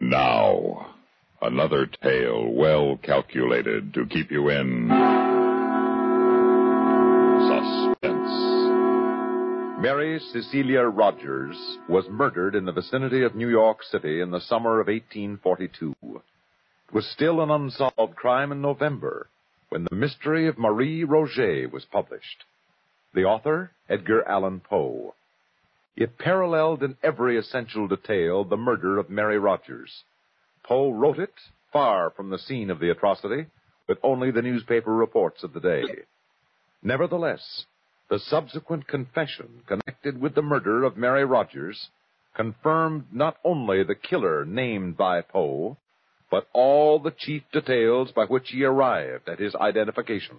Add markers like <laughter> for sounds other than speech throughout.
Now, another tale well calculated to keep you in suspense. Mary Cecilia Rogers was murdered in the vicinity of New York City in the summer of 1842. It was still an unsolved crime in November when The Mystery of Marie Roget was published. The author, Edgar Allan Poe. It paralleled in every essential detail the murder of Mary Rogers. Poe wrote it far from the scene of the atrocity, with only the newspaper reports of the day. Nevertheless, the subsequent confession connected with the murder of Mary Rogers confirmed not only the killer named by Poe, but all the chief details by which he arrived at his identification.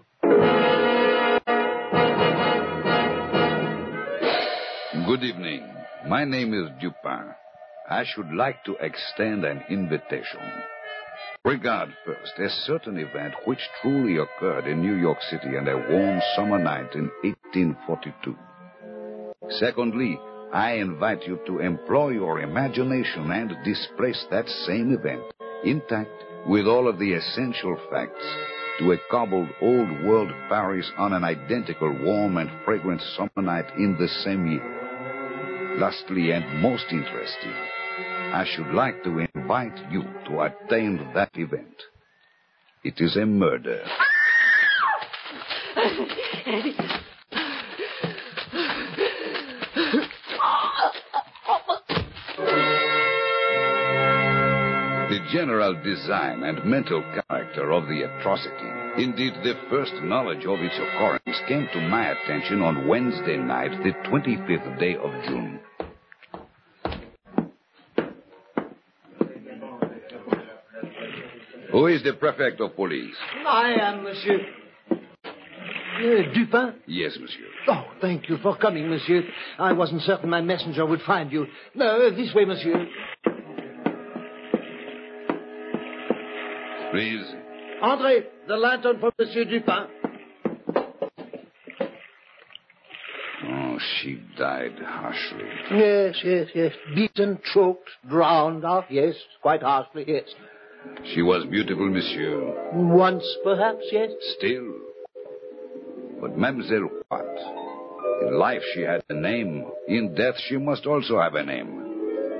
Good evening. My name is Dupin. I should like to extend an invitation. Regard first a certain event which truly occurred in New York City on a warm summer night in 1842. Secondly, I invite you to employ your imagination and displace that same event, intact with all of the essential facts, to a cobbled old world Paris on an identical warm and fragrant summer night in the same year. Lastly, and most interesting, I should like to invite you to attend that event. It is a murder. The general design and mental character of the atrocity, indeed the first knowledge of its occurrence, came to my attention on Wednesday night, the 25th day of June. Who is the prefect of police? I am, monsieur. Uh, Dupin? Yes, monsieur. Oh, thank you for coming, monsieur. I wasn't certain my messenger would find you. No, this way, monsieur. Please. Andre, the lantern for Monsieur Dupin. Oh, she died harshly. Yes, yes, yes. Beaten, choked, drowned. Oh, yes, quite harshly, yes. She was beautiful, monsieur. Once, perhaps, yes. Still. But Mademoiselle what? In life she had a name. In death she must also have a name.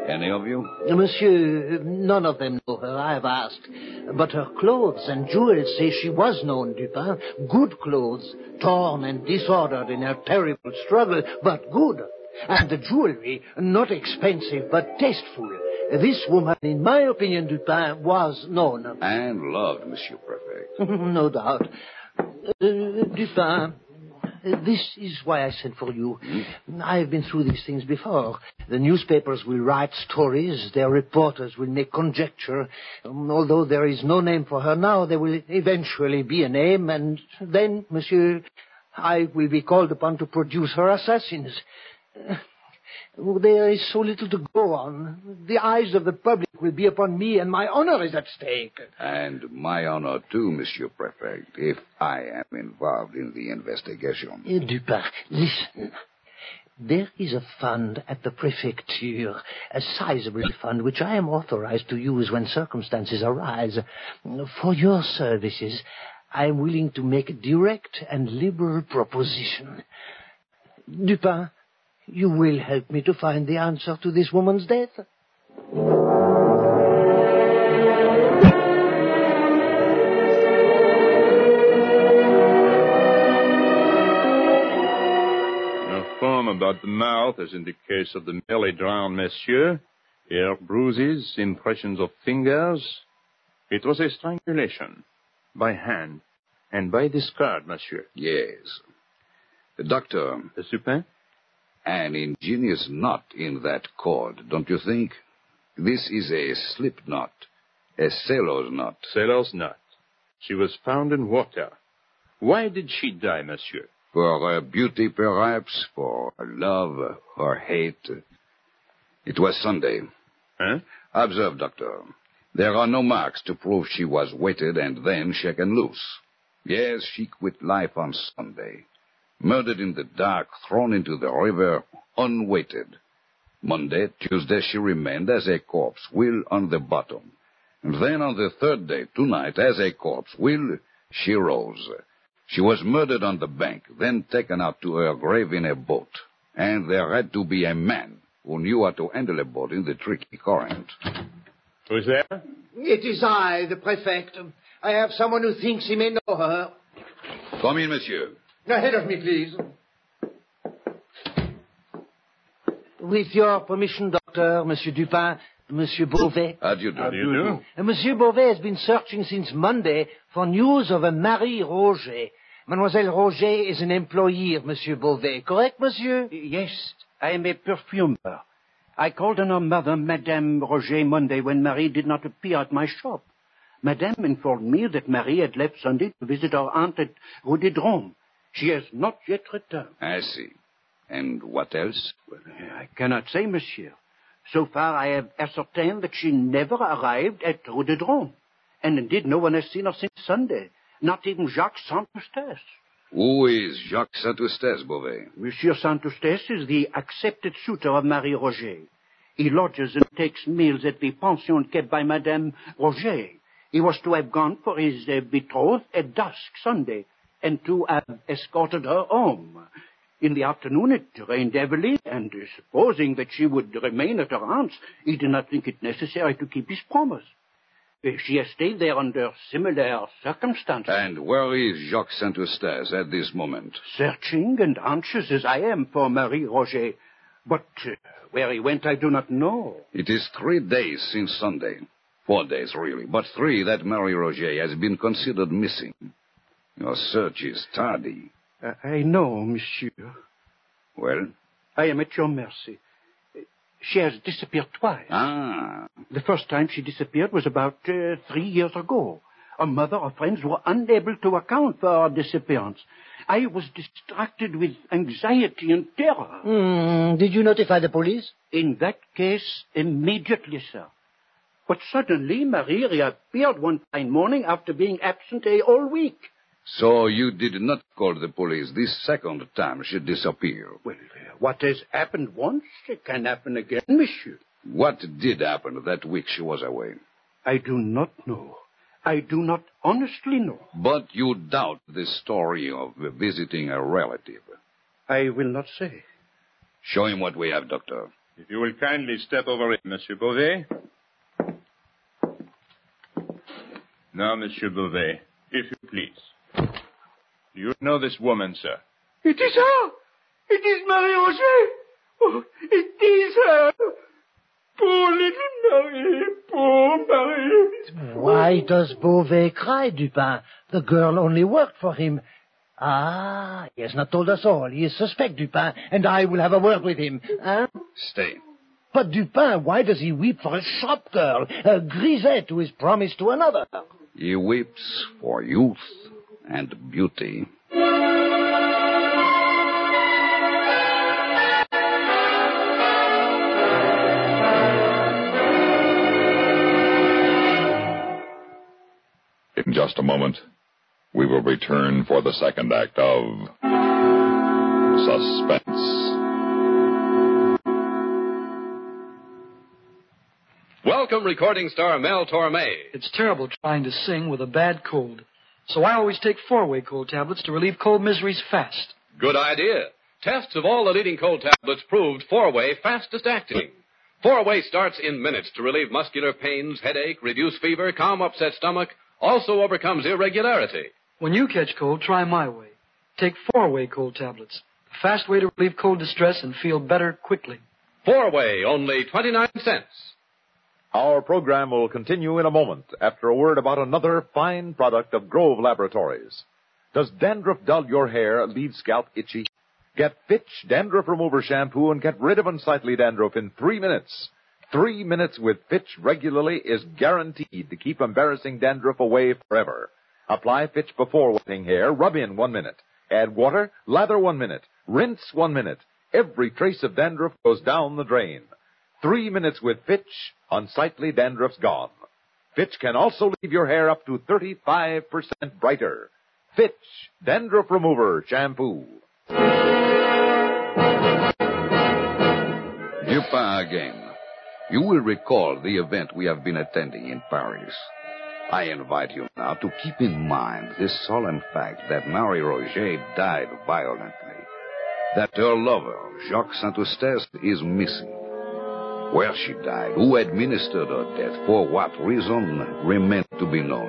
Any of you? Monsieur, none of them know her, I have asked. But her clothes and jewels say she was known, Dupin. Good clothes, torn and disordered in her terrible struggle, but good. And the jewelry, not expensive, but tasteful. This woman, in my opinion, Dupin, was known. And loved, Monsieur Prefect. <laughs> no doubt. Uh, Dupin, this is why I sent for you. I have been through these things before. The newspapers will write stories, their reporters will make conjecture. Um, although there is no name for her now, there will eventually be a name, and then, monsieur, I will be called upon to produce her assassins. There is so little to go on. The eyes of the public will be upon me, and my honor is at stake. And my honor, too, Monsieur Prefect, if I am involved in the investigation. Uh, Dupin, listen. There is a fund at the prefecture, a sizable fund which I am authorized to use when circumstances arise. For your services, I am willing to make a direct and liberal proposition. Dupin, you will help me to find the answer to this woman's death. A foam about the mouth, as in the case of the nearly drowned monsieur. Here, bruises, impressions of fingers. It was a strangulation. By hand. And by discard, monsieur. Yes. The Doctor, The Supin? An ingenious knot in that cord, don't you think? This is a slip knot, a sailor's knot. Sailor's knot. She was found in water. Why did she die, monsieur? For her beauty, perhaps, for her love, or hate. It was Sunday. Huh? Observe, Doctor. There are no marks to prove she was weighted and then shaken loose. Yes, she quit life on Sunday. Murdered in the dark, thrown into the river, unweighted. Monday, Tuesday, she remained as a corpse, will on the bottom. And then on the third day, tonight, as a corpse, will, she rose. She was murdered on the bank, then taken out to her grave in a boat. And there had to be a man who knew how to handle a boat in the tricky current. Who's there? It is I, the prefect. I have someone who thinks he may know her. Come in, monsieur. Ahead of me, please. With your permission, Doctor, Monsieur Dupin, Monsieur Beauvais. How do you do? How do you do? Uh, Monsieur Beauvais has been searching since Monday for news of a Marie Roget. Mademoiselle Roget is an employee of Monsieur Beauvais, correct, Monsieur? Yes, I am a perfumer. I called on her mother, Madame Roget, Monday when Marie did not appear at my shop. Madame informed me that Marie had left Sunday to visit her aunt at Rue des Drômes. She has not yet returned. I see. And what else? Well, I cannot say, monsieur. So far, I have ascertained that she never arrived at Rue des Drômes. And indeed, no one has seen her since Sunday. Not even Jacques Saint-Eustache. Who is Jacques Saint-Eustache, Beauvais? Monsieur Saint-Eustache is the accepted suitor of Marie Roget. He lodges and takes meals at the pension kept by Madame Roget. He was to have gone for his uh, betrothed at dusk Sunday, and to have escorted her home. In the afternoon it rained heavily, and supposing that she would remain at her aunt's, he did not think it necessary to keep his promise. She has stayed there under similar circumstances. And where is Jacques Saint-Eustache at this moment? searching and anxious as I am for Marie Roget. But uh, where he went, I do not know. It is three days since Sunday. Four days, really, but three that Marie Roget has been considered missing. Your search is tardy. Uh, I know, monsieur. Well? I am at your mercy. She has disappeared twice. Ah, The first time she disappeared was about uh, three years ago. Her mother or friends were unable to account for her disappearance. I was distracted with anxiety and terror. Hmm, did you notify the police? In that case, immediately, sir. But suddenly, Marie reappeared one fine morning after being absent a whole week. So you did not call the police this second time she disappeared. Well, uh, what has happened once it can happen again, monsieur. What did happen that week she was away? I do not know. I do not honestly know. But you doubt the story of visiting a relative. I will not say. Show him what we have, Doctor. If you will kindly step over it, Monsieur Beauvais. Now, Monsieur Beauvais, if you please. Do you know this woman, sir? It is her! It is Marie Roget! Oh, it is her! Poor little Marie! Poor Marie! Why does Beauvais cry, Dupin? The girl only worked for him. Ah, he has not told us all. He is suspect, Dupin, and I will have a word with him. Huh? Stay. But Dupin, why does he weep for a shop girl, a grisette who is promised to another? He weeps for youth and beauty. In just a moment, we will return for the second act of Suspense. Welcome, recording star Mel Torme. It's terrible trying to sing with a bad cold. So I always take four-way cold tablets to relieve cold miseries fast. Good idea. Tests of all the leading cold tablets proved four-way fastest acting. Four-way starts in minutes to relieve muscular pains, headache, reduce fever, calm upset stomach, also overcomes irregularity. When you catch cold, try my way. Take four-way cold tablets. A fast way to relieve cold distress and feel better quickly. Four-way, only 29 cents. Our program will continue in a moment after a word about another fine product of Grove Laboratories. Does dandruff dull your hair, leave scalp itchy? Get Fitch Dandruff Remover Shampoo and get rid of unsightly dandruff in three minutes. Three minutes with Fitch regularly is guaranteed to keep embarrassing dandruff away forever. Apply Fitch before wetting hair, rub in one minute. Add water, lather one minute, rinse one minute. Every trace of dandruff goes down the drain. Three minutes with Fitch, unsightly dandruff's gone. Fitch can also leave your hair up to 35% brighter. Fitch, Dandruff Remover Shampoo. Dupin again. You will recall the event we have been attending in Paris. I invite you now to keep in mind this solemn fact that Marie Roget died violently. That her lover, Jacques Saint-Eustache, is missing. Where she died, who administered her death, for what reason, remains to be known.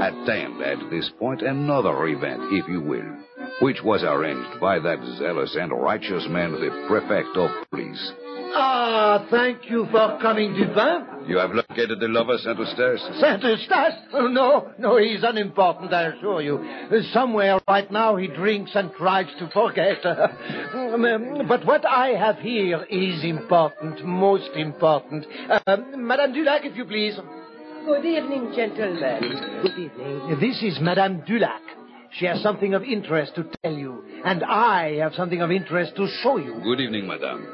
Attend at this point another event, if you will, which was arranged by that zealous and righteous man, the prefect of police. Ah, thank you for coming, Dupin. You have located the lover, Saint-Eustache? Saint-Eustache? Oh, no, no, he's unimportant, I assure you. Somewhere right now he drinks and tries to forget. <laughs> Um, but what I have here is important, most important. Uh, Madame Dulac, if you please. Good evening, gentlemen. Good evening. This is Madame Dulac. She has something of interest to tell you, and I have something of interest to show you. Good evening, madame.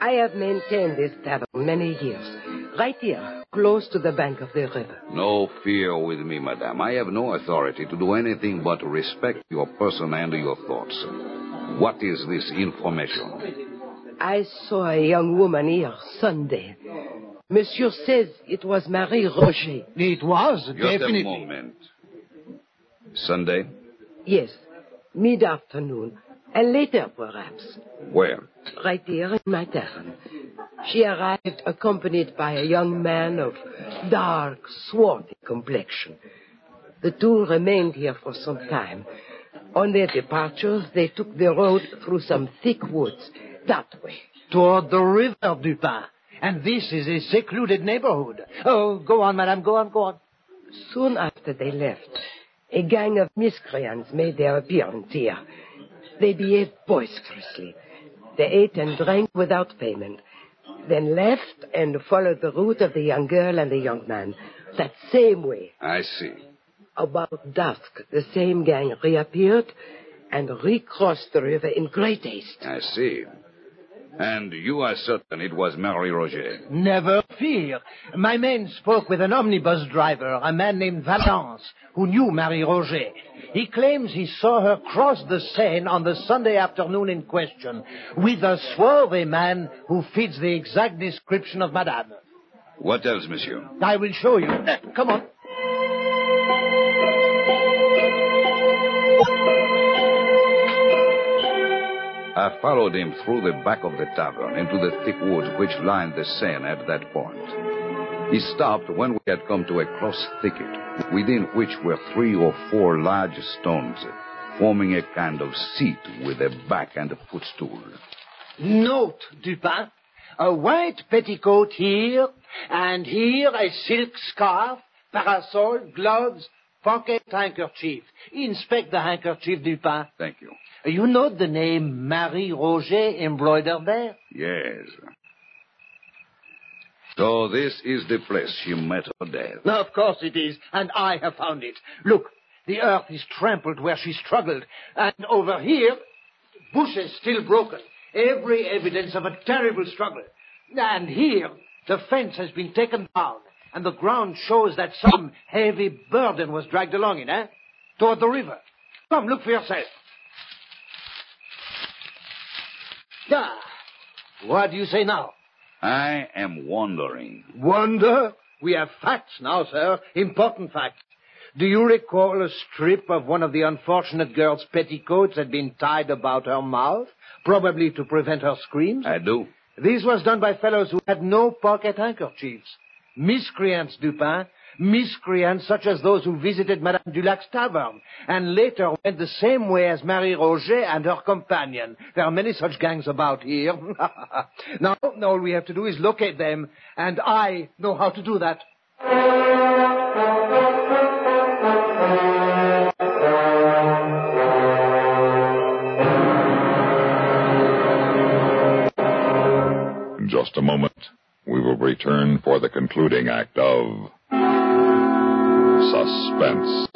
I have maintained this tavern many years, right here, close to the bank of the river. No fear with me, madame. I have no authority to do anything but respect your person and your thoughts. What is this information? I saw a young woman here Sunday. Monsieur says it was Marie Roget. It was, Just definitely. a moment. Sunday? Yes, mid-afternoon, and later perhaps, Where? right here in my tavern. She arrived accompanied by a young man of dark, swarthy complexion. The two remained here for some time. On their departures, they took the road through some thick woods, that way. Toward the river, Dupin. And this is a secluded neighborhood. Oh, go on, madame, go on, go on. Soon after they left, a gang of miscreants made their appearance here. They behaved boisterously. They ate and drank without payment, then left and followed the route of the young girl and the young man, that same way. I see. About dusk, the same gang reappeared and recrossed the river in great haste. I see. And you are certain it was Marie Roget? Never fear. My men spoke with an omnibus driver, a man named Valence, who knew Marie Roget. He claims he saw her cross the Seine on the Sunday afternoon in question with a swarthy man who fits the exact description of Madame. What else, monsieur? I will show you. Come on. I followed him through the back of the tavern into the thick woods which lined the Seine at that point. He stopped when we had come to a close thicket, within which were three or four large stones, forming a kind of seat with a back and a footstool. Note, Dupin. A white petticoat here, and here a silk scarf, parasol, gloves, pocket handkerchief. Inspect the handkerchief, Dupin. Thank you. You know the name Marie Roget embroidered there? Yes. So this is the place she met her death. Of course it is, and I have found it. Look, the earth is trampled where she struggled, and over here, bushes still broken. Every evidence of a terrible struggle. And here, the fence has been taken down, and the ground shows that some heavy burden was dragged along it, eh? Toward the river. Come, look for yourself. Ah, what do you say now? I am wondering. Wonder? We have facts now, sir. Important facts. Do you recall a strip of one of the unfortunate girl's petticoats had been tied about her mouth, probably to prevent her screams? I do. This was done by fellows who had no pocket handkerchiefs. Miscreants, Dupin. Miscreants such as those who visited Madame Dulac's tavern and later went the same way as Marie Roget and her companion. There are many such gangs about here. <laughs> now, all we have to do is locate them, and I know how to do that. In just a moment, we will return for the concluding act of Suspense.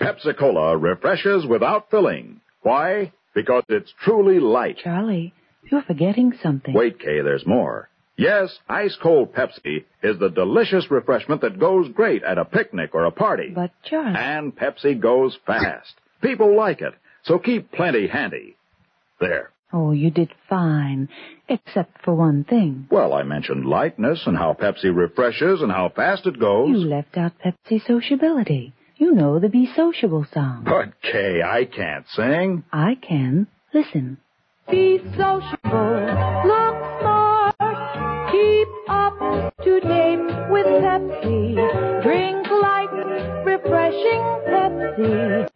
Pepsi Cola refreshes without filling. Why? Because it's truly light. Charlie, you're forgetting something. Wait, Kay, there's more. Yes, ice cold Pepsi is the delicious refreshment that goes great at a picnic or a party. But, Charlie. And Pepsi goes fast. People like it, so keep plenty handy. There. Oh, you did fine, except for one thing. Well, I mentioned lightness and how Pepsi refreshes and how fast it goes. You left out Pepsi sociability. You know the Be Sociable song. But, Kay, I can't sing. I can. Listen. Be sociable. Look smart. Keep up to date with Pepsi. Drink light, refreshing Pepsi.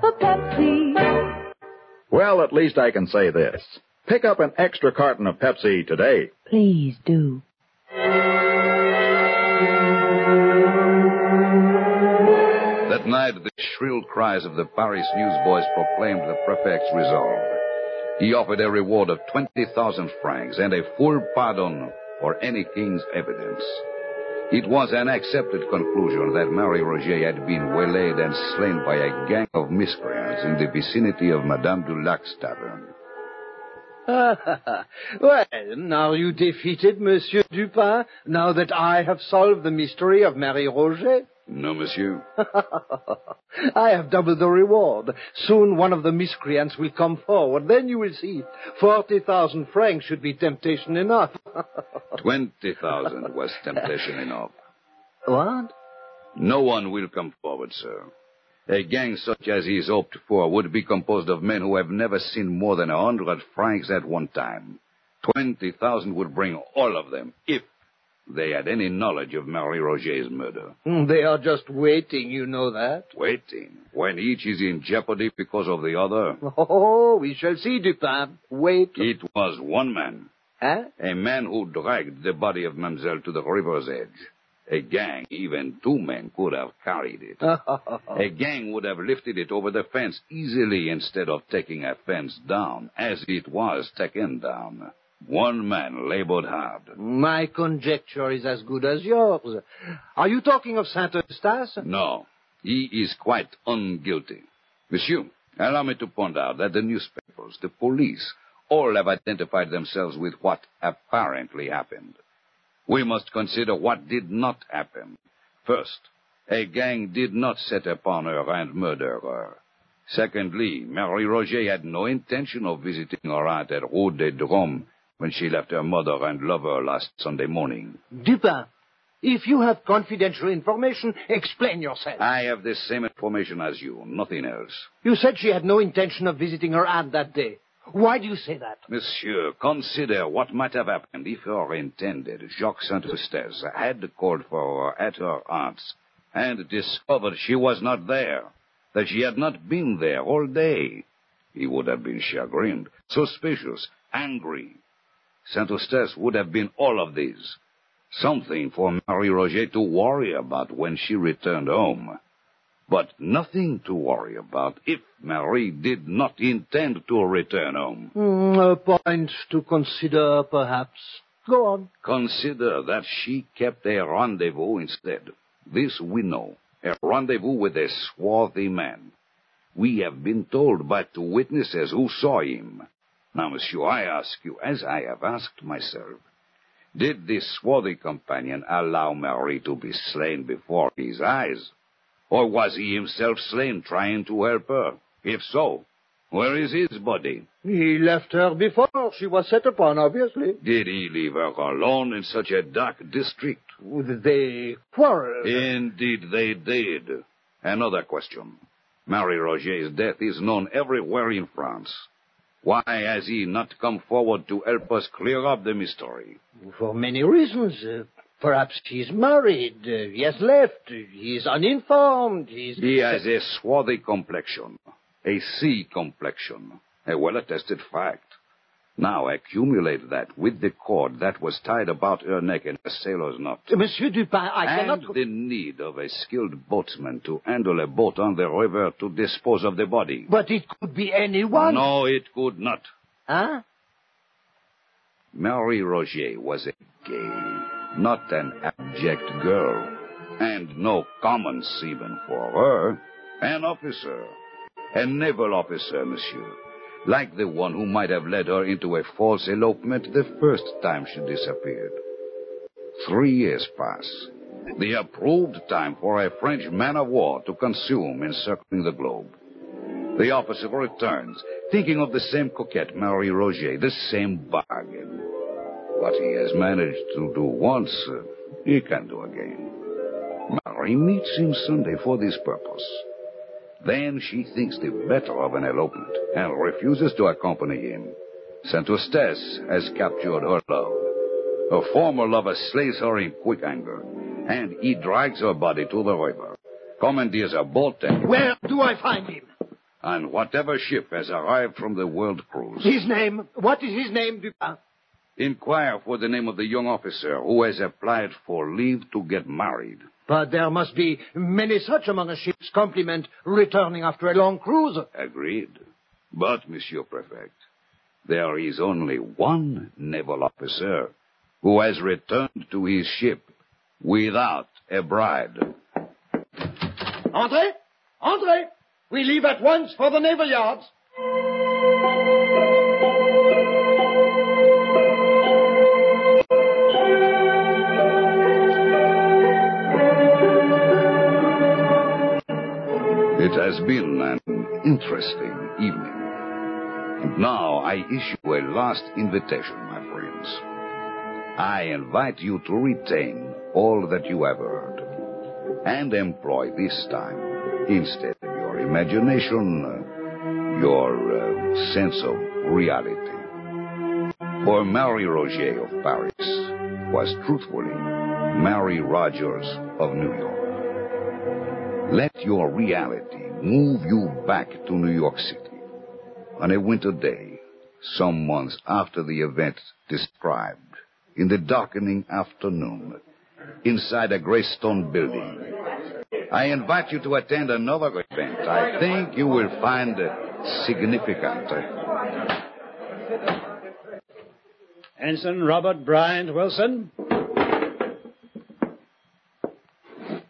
Have a Pepsi. Well, at least I can say this. Pick up an extra carton of Pepsi today. Please do. That night, the shrill cries of the Paris newsboys proclaimed the prefect's resolve. He offered a reward of 20,000 francs and a full pardon for any king's evidence. It was an accepted conclusion that Marie Roget had been waylaid and slain by a gang of miscreants in the vicinity of Madame Dulac's tavern. <laughs> well, now you defeated Monsieur Dupin, now that I have solved the mystery of Marie Roget? No, monsieur. <laughs> I have doubled the reward. Soon one of the miscreants will come forward. Then you will see. Forty thousand francs should be temptation enough. <laughs> Twenty thousand was temptation enough. What? No one will come forward, sir. A gang such as he's hoped for would be composed of men who have never seen more than a hundred francs at one time. Twenty thousand would bring all of them, if they had any knowledge of Marie Roget's murder. Hmm, They are just waiting, you know that. Waiting, when each is in jeopardy because of the other. <laughs> Oh, we shall see, Dupin. Wait. It was one man. Huh? A man who dragged the body of Mademoiselle to the river's edge. A gang, even two men, could have carried it. <laughs> A gang would have lifted it over the fence easily instead of taking a fence down, as it was taken down. One man labored hard. My conjecture is as good as yours. Are you talking of Saint Eustache? No, he is quite unguilty. Monsieur, allow me to point out that the newspapers, the police, all have identified themselves with what apparently happened. We must consider what did not happen. First, a gang did not set upon her and murder her. Secondly, Marie Roget had no intention of visiting her aunt at Rue des Drômes when she left her mother and lover last Sunday morning. Dupin, if you have confidential information, explain yourself. I have the same information as you, nothing else. You said she had no intention of visiting her aunt that day. Why do you say that? Monsieur, consider what might have happened if her intended Jacques Saint Eustache had called for her at her aunt's and discovered she was not there, that she had not been there all day. He would have been chagrined, suspicious, angry. Saint Eustache would have been all of these. Something for Marie Roget to worry about when she returned home. But nothing to worry about if Marie did not intend to return home. Hmm, a point to consider, perhaps. Go on. Consider that she kept a rendezvous instead. This we know. A rendezvous with a swarthy man. We have been told by two witnesses who saw him. Now, monsieur, I ask you, as I have asked myself, did this swarthy companion allow Marie to be slain before his eyes? Or was he himself slain trying to help her? If so, where is his body? He left her before she was set upon, obviously. Did he leave her alone in such a dark district? They quarreled. Indeed, they did. Another question. Marie Roget's death is known everywhere in France. Why has he not come forward to help us clear up the mystery? For many reasons. Uh, perhaps he's married. Uh, he has left. He's uninformed. He's... He has a swarthy complexion, a sea complexion, a well-attested fact. Now accumulate that with the cord that was tied about her neck in a sailor's knot. Monsieur Dupin, I cannot. and the need of a skilled boatsman to handle a boat on the river to dispose of the body. But it could be anyone. No, it could not. Huh? Marie Roget was a gay, not an abject girl, and no common seaman for her. An officer, a naval officer, monsieur, like the one who might have led her into a false elopement the first time she disappeared. Three years pass, the approved time for a French man of war to consume encircling the globe. The officer returns, thinking of the same coquette, Marie Roget, the same bargain. What he has managed to do once, uh, he can do again. Marie meets him Sunday for this purpose. Then she thinks the better of an elopement and refuses to accompany him. Saint Eustache has captured her love. Her former lover slays her in quick anger, and he drags her body to the river, commandeers a boat, and Where do I find him? on whatever ship has arrived from the world cruise. His name? What is his name, Dupin? Inquire for the name of the young officer who has applied for leave to get married. But there must be many such among a ship's complement returning after a long cruise. Agreed. But, Monsieur Prefect, there is only one naval officer who has returned to his ship without a bride. Andre? Andre! We leave at once for the naval yards. It has been an interesting evening. And now I issue a last invitation, my friends. I invite you to retain all that you have heard and employ this time, instead of your imagination, your uh, sense of reality. For Mary Roger of Paris was truthfully Mary Rogers of New York. Let your reality move you back to New York City on a winter day, some months after the event described, in the darkening afternoon, inside a gray stone building. I invite you to attend another event I think you will find significant. Ensign Robert Bryant Wilson.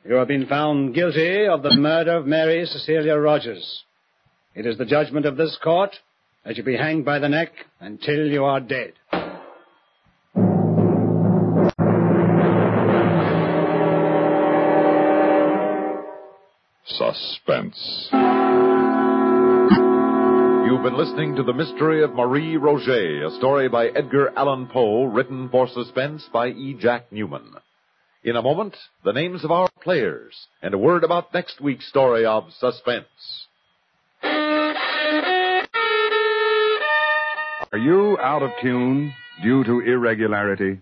You have been found guilty of the murder of Mary Cecilia Rogers. It is the judgment of this court that you be hanged by the neck until you are dead. Suspense. You've been listening to The Mystery of Marie Roget, a story by Edgar Allan Poe, written for suspense by E. Jack Neuman. In a moment, the names of our players and a word about next week's story of suspense. Are you out of tune due to irregularity?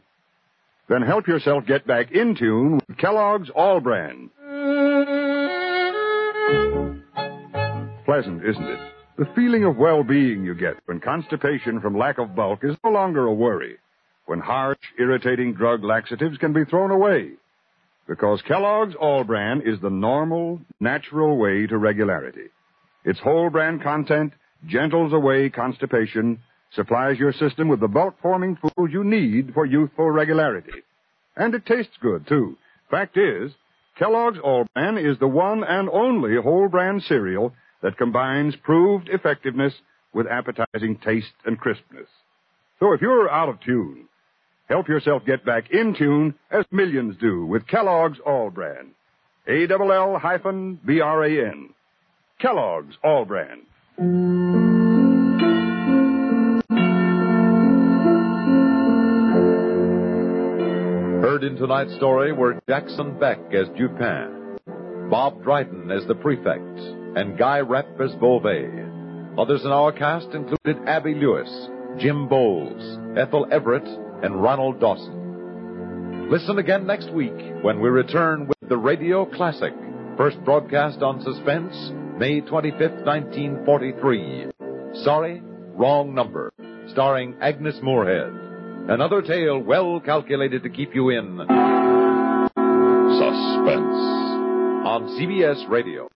Then help yourself get back in tune with Kellogg's All Bran. Pleasant, isn't it? The feeling of well-being you get when constipation from lack of bulk is no longer a worry. When harsh, irritating drug laxatives can be thrown away. Because Kellogg's All Bran is the normal, natural way to regularity. Its whole bran content gentles away constipation, supplies your system with the bulk forming food you need for youthful regularity. And it tastes good, too. Fact is, Kellogg's All Bran is the one and only whole bran cereal that combines proved effectiveness with appetizing taste and crispness. So if you're out of tune, help yourself get back in tune as millions do with Kellogg's All Bran. A-double-L hyphen B-R-A-N. Kellogg's All Bran. Heard in tonight's story were Jackson Beck as Dupin, Bob Dryden as the prefect, and Guy Repp as Beauvais. Others in our cast included Abby Lewis, Jim Boles, Ethel Everett, and Ronald Dawson. Listen again next week when we return with the Radio Classic, first broadcast on Suspense, May 25th, 1943. Sorry, wrong number. starring Agnes Moorehead. Another tale well calculated to keep you in Suspense. on CBS Radio.